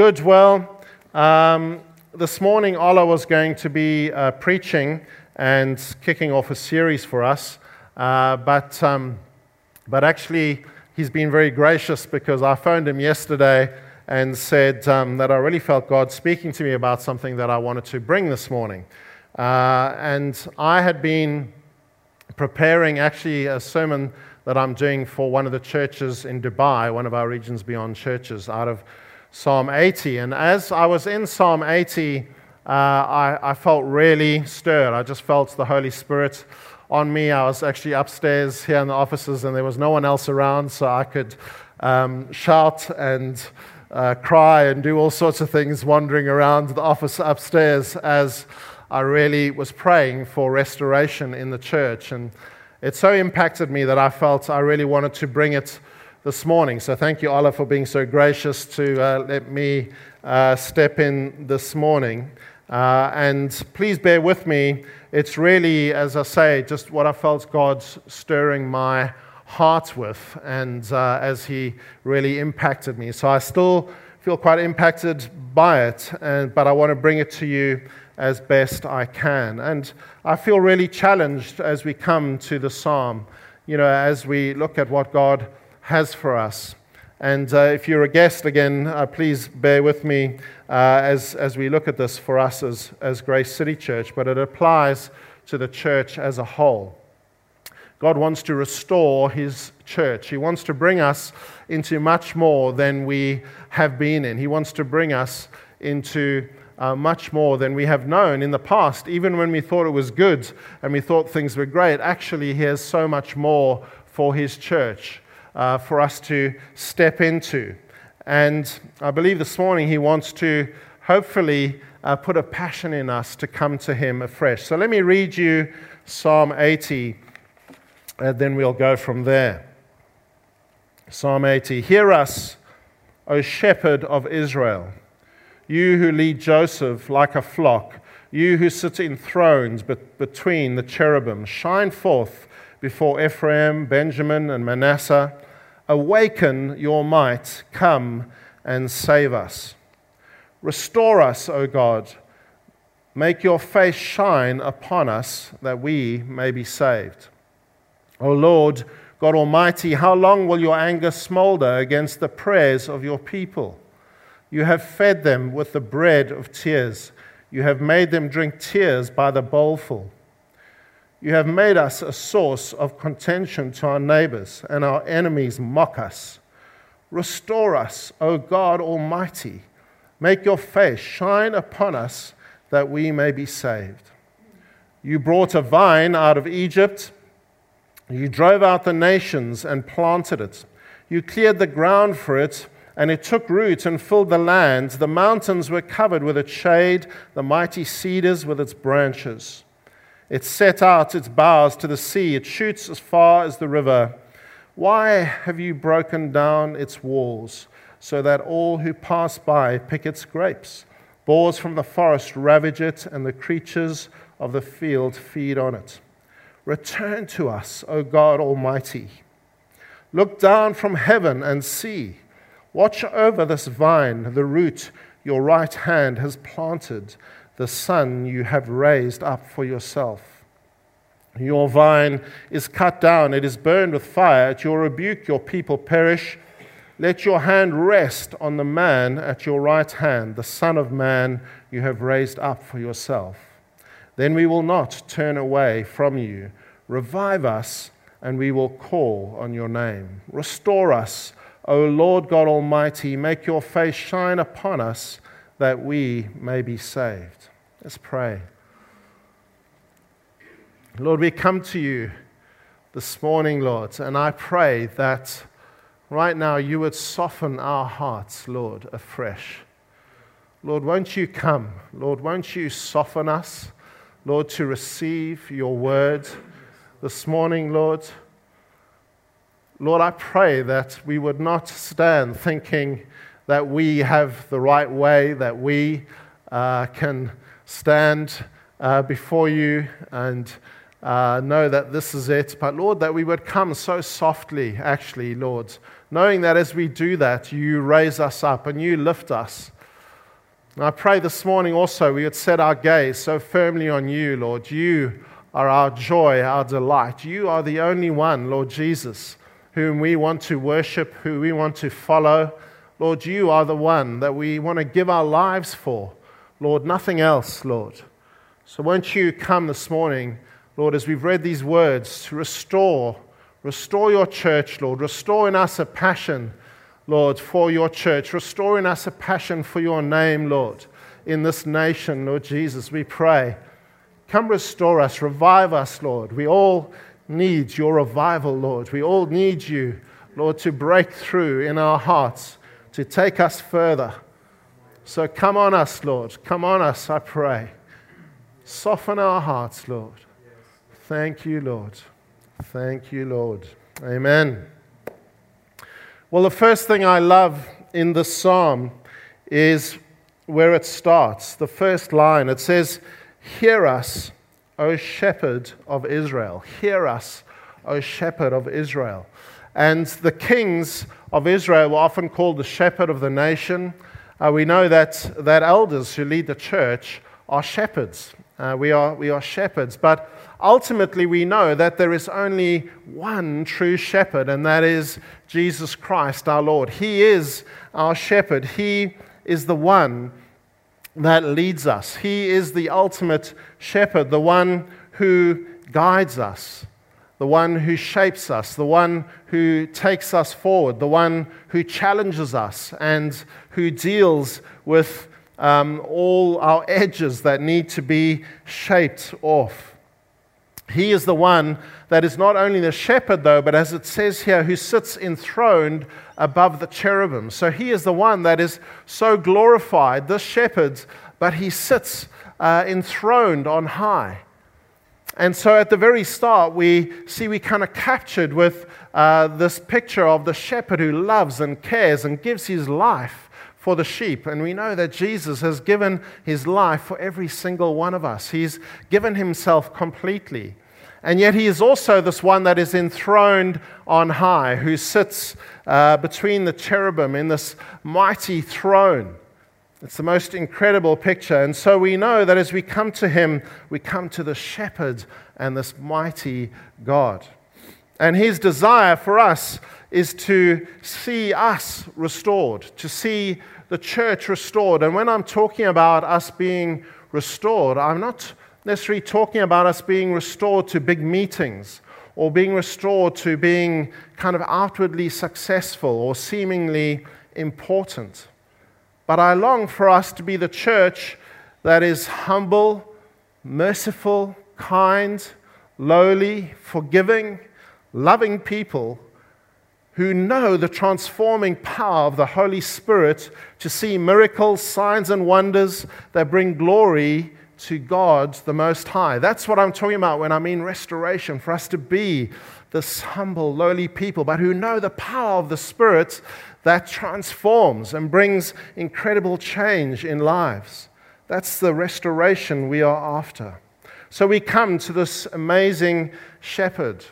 Good. Well, um, this morning Ola was going to be uh, preaching and kicking off a series for us, uh, but, um, but actually he's been very gracious because I phoned him yesterday and said um, that I really felt God speaking to me about something that I wanted to bring this morning. Uh, and I had been preparing actually a sermon that I'm doing for one of the churches in Dubai, one of our Regions Beyond churches, out of Psalm 80. And as I was in Psalm 80, uh, I, I, felt really stirred. I just felt the Holy Spirit on me. I was actually upstairs here in the offices, and there was no one else around, so I could um, shout and uh, cry and do all sorts of things wandering around the office upstairs as I really was praying for restoration in the church. And it so impacted me that I felt I really wanted to bring it this morning. So thank you, Ola, for being so gracious to uh, let me uh, step in this morning. Uh, and please bear with me. It's really, as I say, just what I felt God stirring my heart with, and uh, as He really impacted me. So I still feel quite impacted by it, and, but I want to bring it to you as best I can. And I feel really challenged as we come to the psalm, you know, as we look at what God has for us. And uh, if you're a guest again, uh, please bear with me uh, as, as we look at this for us as, as Grace City Church, but it applies to the church as a whole. God wants to restore his church. He wants to bring us into much more than we have been in. He wants to bring us into uh, much more than we have known in the past. Even when we thought it was good and we thought things were great, actually, he has so much more for his church uh, for us to step into. And I believe this morning he wants to hopefully uh, put a passion in us to come to him afresh. So let me read you Psalm 80, and then we'll go from there. Psalm 80 Hear us, O shepherd of Israel, you who lead Joseph like a flock, you who sit in thrones between the cherubim, shine forth before Ephraim, Benjamin, and Manasseh. Awaken your might, come and save us. Restore us, O God. Make your face shine upon us that we may be saved. O Lord, God Almighty, how long will your anger smolder against the prayers of your people? You have fed them with the bread of tears. You have made them drink tears by the bowlful. You have made us a source of contention to our neighbors, and our enemies mock us. Restore us, O God Almighty. Make your face shine upon us that we may be saved. You brought a vine out of Egypt. You drove out the nations and planted it. You cleared the ground for it, and it took root and filled the land. The mountains were covered with its shade, the mighty cedars with its branches. It set out its boughs to the sea. It shoots as far as the river. Why have you broken down its walls so that all who pass by pick its grapes? Boars from the forest ravage it, and the creatures of the field feed on it. Return to us, O God Almighty. Look down from heaven and see. Watch over this vine, the root your right hand has planted the son you have raised up for yourself. Your vine is cut down, it is burned with fire. At your rebuke, your people perish. Let your hand rest on the man at your right hand, the Son of Man you have raised up for yourself. Then we will not turn away from you. Revive us, and we will call on your name. Restore us, O Lord God Almighty. Make your face shine upon us that we may be saved. Let's pray. Lord, we come to you this morning, Lord, and I pray that right now you would soften our hearts, Lord, afresh. Lord, won't you come? Lord, won't you soften us, Lord, to receive your word this morning, Lord? Lord, I pray that we would not stand thinking that we have the right way, that we uh, can stand uh, before you and uh, know that this is it. But Lord, that we would come so softly, actually, Lord, knowing that as we do that, you raise us up and you lift us. And I pray this morning also we would set our gaze so firmly on you, Lord. You are our joy, our delight. You are the only one, Lord Jesus, whom we want to worship, who we want to follow. Lord, you are the one that we want to give our lives for. Lord, nothing else, Lord. So won't you come this morning, Lord, as we've read these words, to restore, restore your church, Lord. Restore in us a passion, Lord, for your church. Restore in us a passion for your name, Lord, in this nation, Lord Jesus, we pray. Come restore us, revive us, Lord. We all need your revival, Lord. We all need you, Lord, to break through in our hearts, to take us further. So come on us, Lord. Come on us, I pray. Soften our hearts, Lord. Thank you, Lord. Thank you, Lord. Amen. Well, the first thing I love in the psalm is where it starts. The first line it says, Hear us, O shepherd of Israel. Hear us, O shepherd of Israel. And the kings of Israel were often called the shepherd of the nation. Uh, we know that, that elders who lead the church are shepherds. Uh, we, are, we are shepherds. But ultimately, we know that there is only one true shepherd, and that is Jesus Christ our Lord. He is our shepherd. He is the one that leads us. He is the ultimate shepherd, the one who guides us, the one who shapes us, the one who takes us forward, the one who challenges us and who deals with um, all our edges that need to be shaped off. He is the one that is not only the shepherd, though, but as it says here, who sits enthroned above the cherubim. So he is the one that is so glorified, the shepherd, but he sits uh, enthroned on high. And so at the very start, we see we kind of captured with uh, this picture of the shepherd who loves and cares and gives his life for the sheep. And we know that Jesus has given his life for every single one of us, he's given himself completely. And yet, he is also this one that is enthroned on high, who sits uh, between the cherubim in this mighty throne. It's the most incredible picture. And so we know that as we come to him, we come to the shepherd and this mighty God. And his desire for us is to see us restored, to see the church restored. And when I'm talking about us being restored, I'm not necessarily talking about us being restored to big meetings or being restored to being kind of outwardly successful or seemingly important. But I long for us to be the church that is humble, merciful, kind, lowly, forgiving, loving people who know the transforming power of the Holy Spirit to see miracles, signs, and wonders that bring glory to God the Most High. That's what I'm talking about when I mean restoration, for us to be this humble, lowly people, but who know the power of the Spirit that transforms and brings incredible change in lives. That's the restoration we are after. So we come to this amazing shepherd.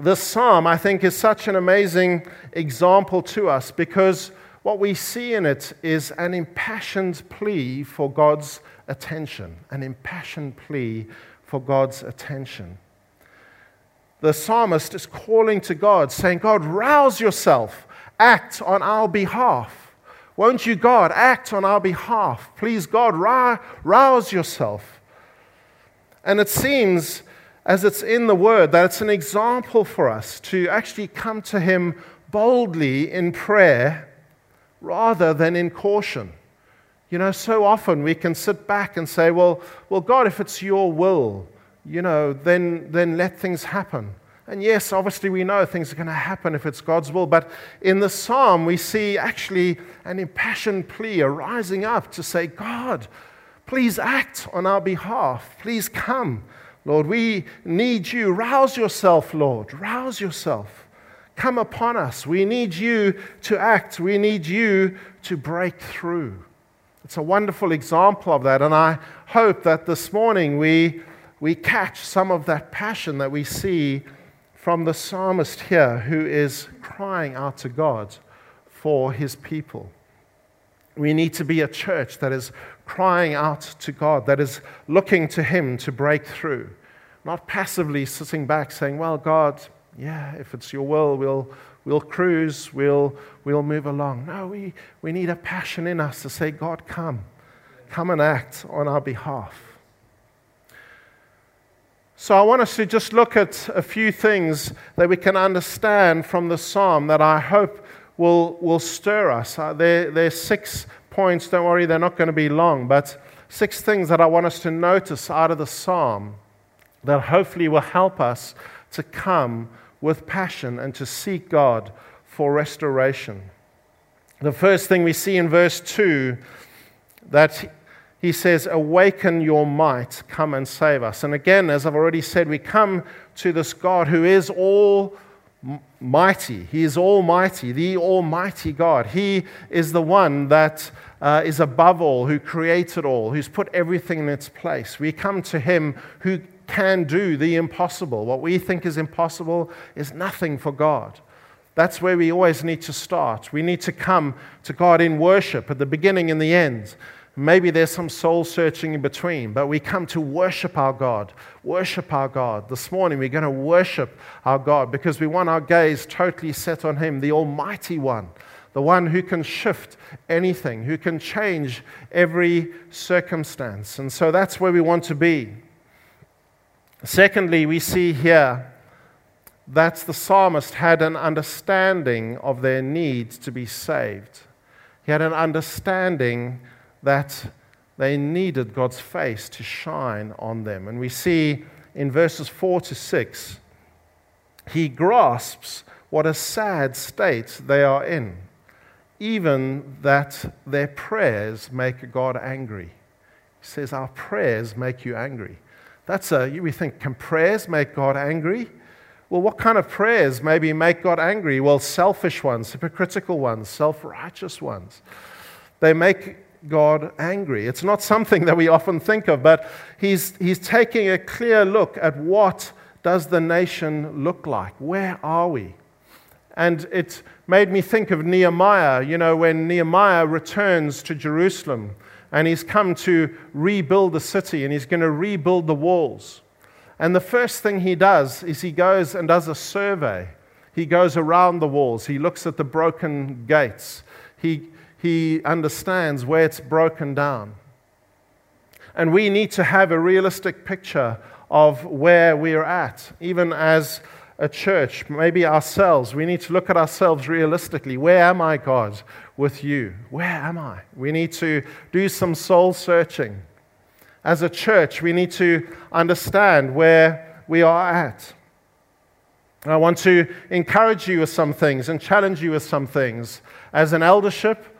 This psalm, I think, is such an amazing example to us because what we see in it is an impassioned plea for God's attention, an impassioned plea for God's attention. The psalmist is calling to God, saying, God, rouse yourself, act on our behalf. Won't you, God, act on our behalf? Please, God, rouse yourself. And it seems, as it's in the word, that it's an example for us to actually come to Him boldly in prayer rather than in caution. You know, so often we can sit back and say, well, well, God, if it's your will, you know, then, then let things happen. And yes, obviously, we know things are going to happen if it's God's will. But in the psalm, we see actually an impassioned plea arising up to say, God, please act on our behalf. Please come. Lord, we need you. Rouse yourself, Lord. Rouse yourself. Come upon us. We need you to act. We need you to break through. It's a wonderful example of that. And I hope that this morning we, we catch some of that passion that we see from the psalmist here who is crying out to God for his people. We need to be a church that is crying out to God, that is looking to Him to break through, not passively sitting back saying, Well, God, yeah, if it's your will, we'll, we'll cruise, we'll, we'll move along. No, we, we need a passion in us to say, God, come, come and act on our behalf. So, I want us to just look at a few things that we can understand from the psalm that I hope will, will stir us. Uh, there, there's six points, don't worry, they're not going to be long, but six things that I want us to notice out of the psalm that hopefully will help us to come with passion and to seek God for restoration. The first thing we see in verse 2 that he says, Awaken your might, come and save us. And again, as I've already said, we come to this God who is all mighty. He is almighty, the almighty God. He is the one that uh, is above all, who created all, who's put everything in its place. We come to him who can do the impossible. What we think is impossible is nothing for God. That's where we always need to start. We need to come to God in worship at the beginning and the end. Maybe there's some soul searching in between, but we come to worship our God. Worship our God. This morning we're going to worship our God because we want our gaze totally set on Him, the Almighty One, the one who can shift anything, who can change every circumstance. And so that's where we want to be. Secondly, we see here that the psalmist had an understanding of their need to be saved. He had an understanding that they needed God's face to shine on them. And we see in verses 4 to 6, he grasps what a sad state they are in, even that their prayers make God angry. He says, Our prayers make you angry. That's a, we think, can prayers make God angry? Well, what kind of prayers maybe make God angry? Well, selfish ones, hypocritical ones, self righteous ones. They make God angry. It's not something that we often think of, but he's, he's taking a clear look at what does the nation look like? Where are we? And it made me think of Nehemiah, you know, when Nehemiah returns to Jerusalem and he's come to rebuild the city and he's going to rebuild the walls. And the first thing he does is he goes and does a survey. He goes around the walls, he looks at the broken gates, he he understands where it's broken down. And we need to have a realistic picture of where we're at, even as a church, maybe ourselves. We need to look at ourselves realistically. Where am I, God, with you? Where am I? We need to do some soul searching. As a church, we need to understand where we are at. I want to encourage you with some things and challenge you with some things. As an eldership,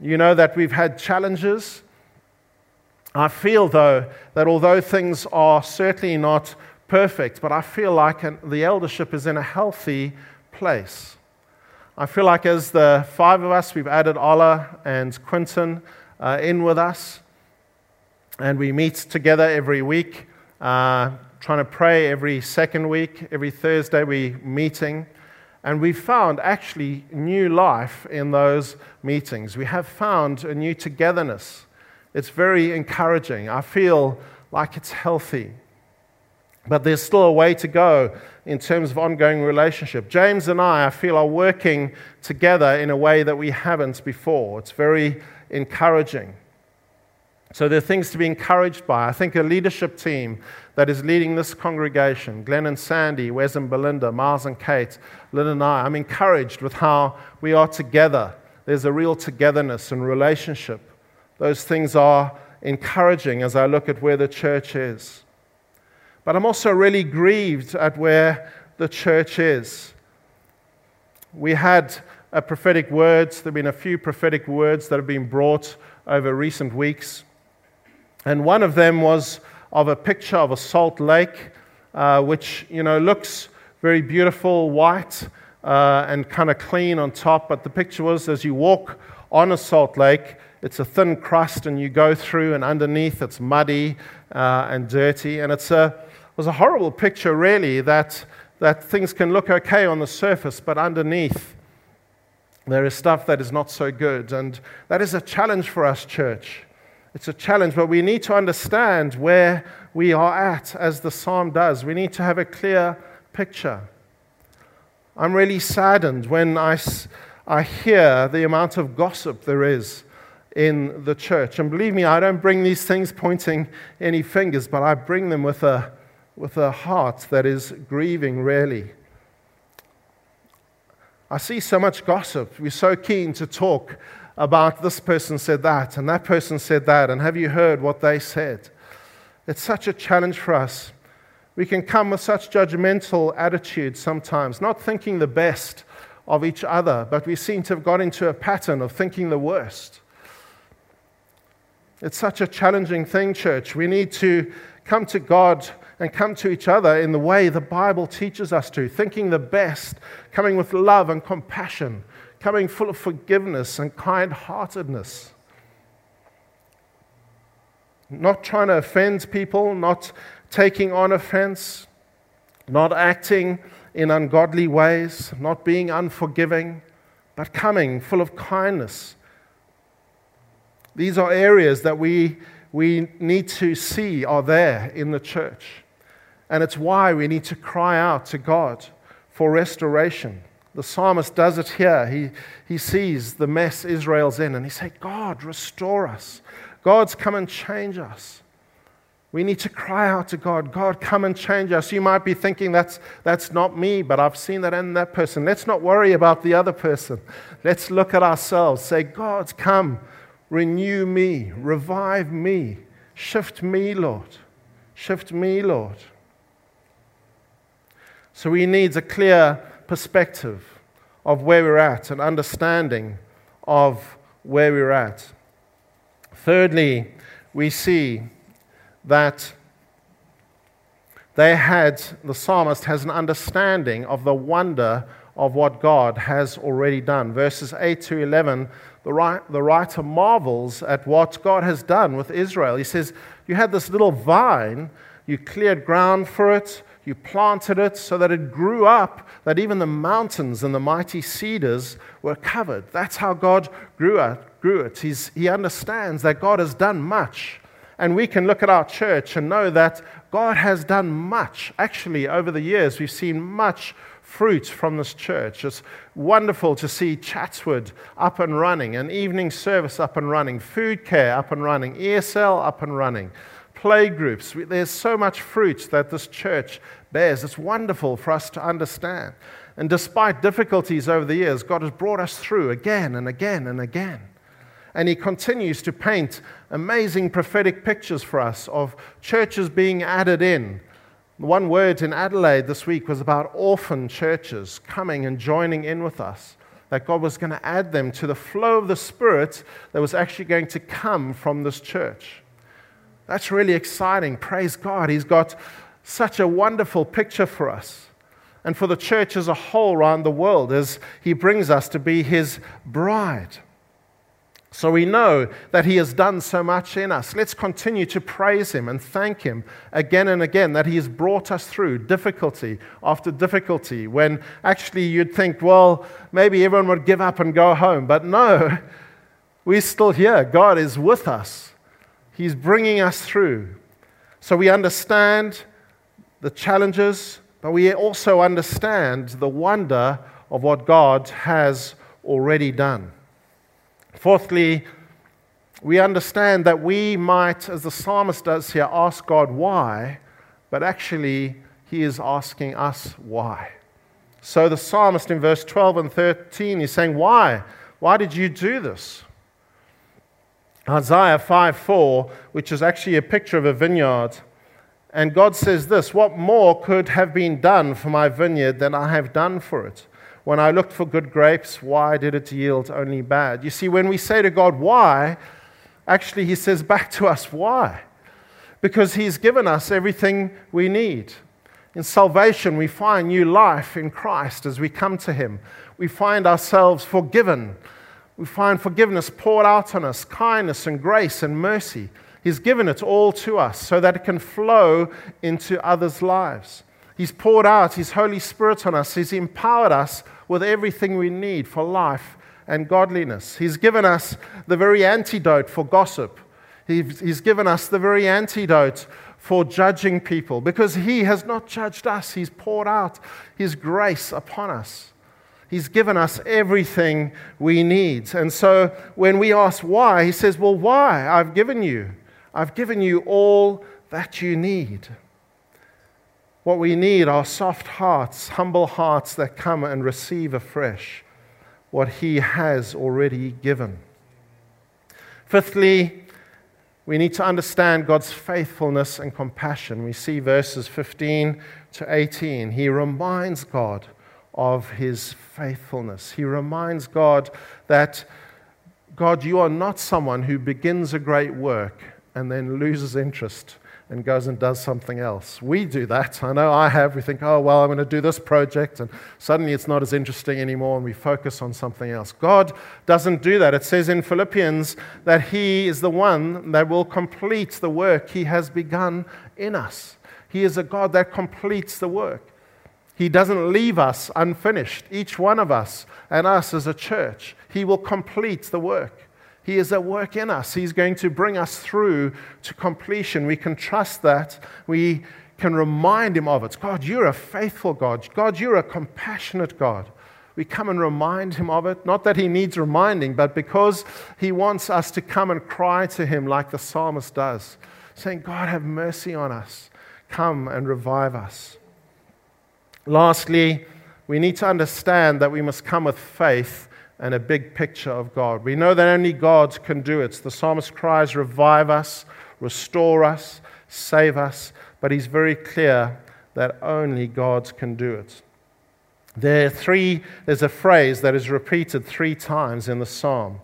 you know that we've had challenges. I feel, though, that although things are certainly not perfect, but I feel like the eldership is in a healthy place. I feel like as the five of us, we've added Ola and Quinton uh, in with us, and we meet together every week, uh, trying to pray every second week. Every Thursday, we're meeting. And we found actually new life in those meetings. We have found a new togetherness. It's very encouraging. I feel like it's healthy. But there's still a way to go in terms of ongoing relationship. James and I, I feel, are working together in a way that we haven't before. It's very encouraging. So there are things to be encouraged by. I think a leadership team that is leading this congregation, Glenn and Sandy, Wes and Belinda, Miles and Kate, Lynn and I, I'm encouraged with how we are together. There's a real togetherness and relationship. Those things are encouraging as I look at where the church is. But I'm also really grieved at where the church is. We had a prophetic words, there have been a few prophetic words that have been brought over recent weeks. And one of them was of a picture of a salt lake, uh, which you know looks very beautiful, white uh, and kind of clean on top. But the picture was as you walk on a salt lake, it's a thin crust, and you go through, and underneath it's muddy uh, and dirty. And it's a, it was a horrible picture, really, that, that things can look okay on the surface, but underneath there is stuff that is not so good. And that is a challenge for us, church. It's a challenge, but we need to understand where we are at, as the psalm does. We need to have a clear picture. I'm really saddened when I, I hear the amount of gossip there is in the church. And believe me, I don't bring these things pointing any fingers, but I bring them with a, with a heart that is grieving, really. I see so much gossip. We're so keen to talk about this person said that and that person said that, and have you heard what they said? It's such a challenge for us. We can come with such judgmental attitudes sometimes, not thinking the best of each other, but we seem to have got into a pattern of thinking the worst. It's such a challenging thing, church. We need to come to God and come to each other in the way the Bible teaches us to, thinking the best, coming with love and compassion, coming full of forgiveness and kind heartedness. Not trying to offend people, not taking on offense, not acting in ungodly ways, not being unforgiving, but coming full of kindness. These are areas that we, we need to see are there in the church. And it's why we need to cry out to God for restoration. The psalmist does it here. He, he sees the mess Israel's in and he says, God, restore us. God's come and change us. We need to cry out to God, God, come and change us. You might be thinking that's, that's not me, but I've seen that in that person. Let's not worry about the other person. Let's look at ourselves. Say, God, come, renew me, revive me, shift me, Lord. Shift me, Lord. So we need a clear perspective of where we're at, an understanding of where we're at. Thirdly, we see that they had, the psalmist has an understanding of the wonder of what God has already done. Verses 8 to 11, the, the writer marvels at what God has done with Israel. He says, You had this little vine, you cleared ground for it, you planted it so that it grew up, that even the mountains and the mighty cedars were covered. That's how God grew it. Grew it. He understands that God has done much. And we can look at our church and know that God has done much. Actually, over the years, we've seen much fruit from this church. It's wonderful to see Chatswood up and running, an evening service up and running, food care up and running, ESL up and running play groups. There's so much fruit that this church bears. It's wonderful for us to understand. And despite difficulties over the years, God has brought us through again and again and again. And He continues to paint amazing prophetic pictures for us of churches being added in. One word in Adelaide this week was about orphan churches coming and joining in with us. That God was going to add them to the flow of the Spirit that was actually going to come from this church. That's really exciting. Praise God. He's got such a wonderful picture for us and for the church as a whole around the world as He brings us to be His bride. So we know that He has done so much in us. Let's continue to praise Him and thank Him again and again that He has brought us through difficulty after difficulty when actually you'd think, well, maybe everyone would give up and go home. But no, we're still here. God is with us. He's bringing us through. So we understand the challenges, but we also understand the wonder of what God has already done. Fourthly, we understand that we might, as the psalmist does here, ask God why, but actually, he is asking us why. So the psalmist in verse 12 and 13 is saying, Why? Why did you do this? Isaiah 5 4, which is actually a picture of a vineyard. And God says this What more could have been done for my vineyard than I have done for it? When I looked for good grapes, why did it yield only bad? You see, when we say to God, why, actually, He says back to us, why? Because He's given us everything we need. In salvation, we find new life in Christ as we come to Him. We find ourselves forgiven we find forgiveness poured out on us, kindness and grace and mercy. He's given it all to us so that it can flow into others' lives. He's poured out His Holy Spirit on us. He's empowered us with everything we need for life and godliness. He's given us the very antidote for gossip. He's given us the very antidote for judging people because He has not judged us. He's poured out His grace upon us. He's given us everything we need. And so when we ask why, He says, Well, why? I've given you. I've given you all that you need. What we need are soft hearts, humble hearts that come and receive afresh what He has already given. Fifthly, we need to understand God's faithfulness and compassion. We see verses 15 to 18. He reminds God of His faithfulness. He reminds God that, God, you are not someone who begins a great work and then loses interest and goes and does something else. We do that. I know I have. We think, oh, well, I'm going to do this project, and suddenly it's not as interesting anymore, and we focus on something else. God doesn't do that. It says in Philippians that He is the one that will complete the work He has begun in us. He is a God that completes the work. He doesn't leave us unfinished, each one of us and us as a church. He will complete the work. He is at work in us. He's going to bring us through to completion. We can trust that. We can remind Him of it. God, you're a faithful God. God, you're a compassionate God. We come and remind Him of it. Not that He needs reminding, but because He wants us to come and cry to Him like the psalmist does, saying, God, have mercy on us. Come and revive us. Lastly, we need to understand that we must come with faith and a big picture of God. We know that only God can do it. The psalmist cries, Revive us, restore us, save us, but he's very clear that only God can do it. There three, there's a phrase that is repeated three times in the psalm.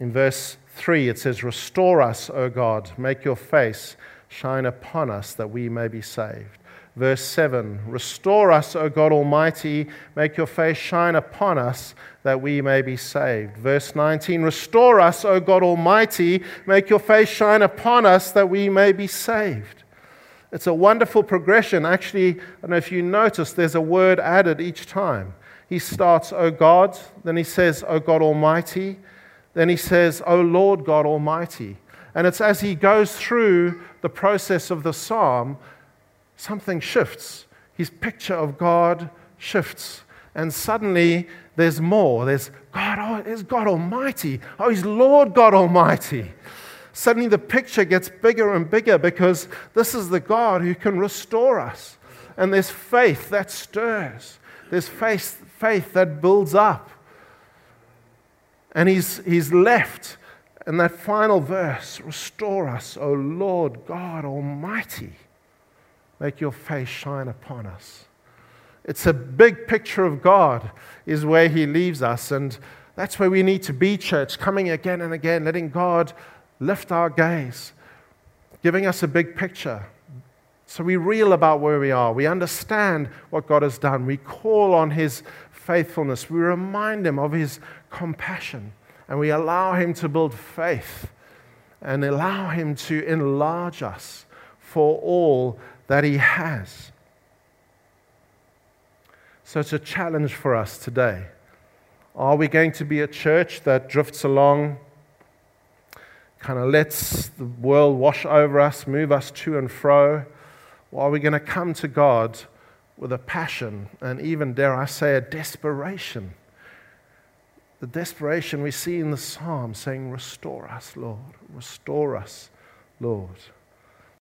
In verse 3, it says, Restore us, O God, make your face shine upon us that we may be saved. Verse 7 Restore us, O God Almighty, make your face shine upon us that we may be saved. Verse 19 Restore us, O God Almighty, make your face shine upon us that we may be saved. It's a wonderful progression. Actually, I don't know if you notice, there's a word added each time. He starts, O God, then he says, O God Almighty, then he says, O Lord God Almighty. And it's as he goes through the process of the psalm something shifts. His picture of God shifts. And suddenly there's more. There's God, oh, there's God Almighty. Oh, He's Lord God Almighty. Suddenly the picture gets bigger and bigger because this is the God who can restore us. And there's faith that stirs, there's faith, faith that builds up. And he's, he's left in that final verse Restore us, O Lord God Almighty. Make your face shine upon us. It's a big picture of God, is where He leaves us. And that's where we need to be, church, coming again and again, letting God lift our gaze, giving us a big picture. So we reel about where we are. We understand what God has done. We call on His faithfulness. We remind Him of His compassion. And we allow Him to build faith and allow Him to enlarge us for all that He has. So it's a challenge for us today. Are we going to be a church that drifts along, kind of lets the world wash over us, move us to and fro? Or are we going to come to God with a passion and even, dare I say, a desperation? The desperation we see in the psalm saying, Restore us, Lord. Restore us, Lord.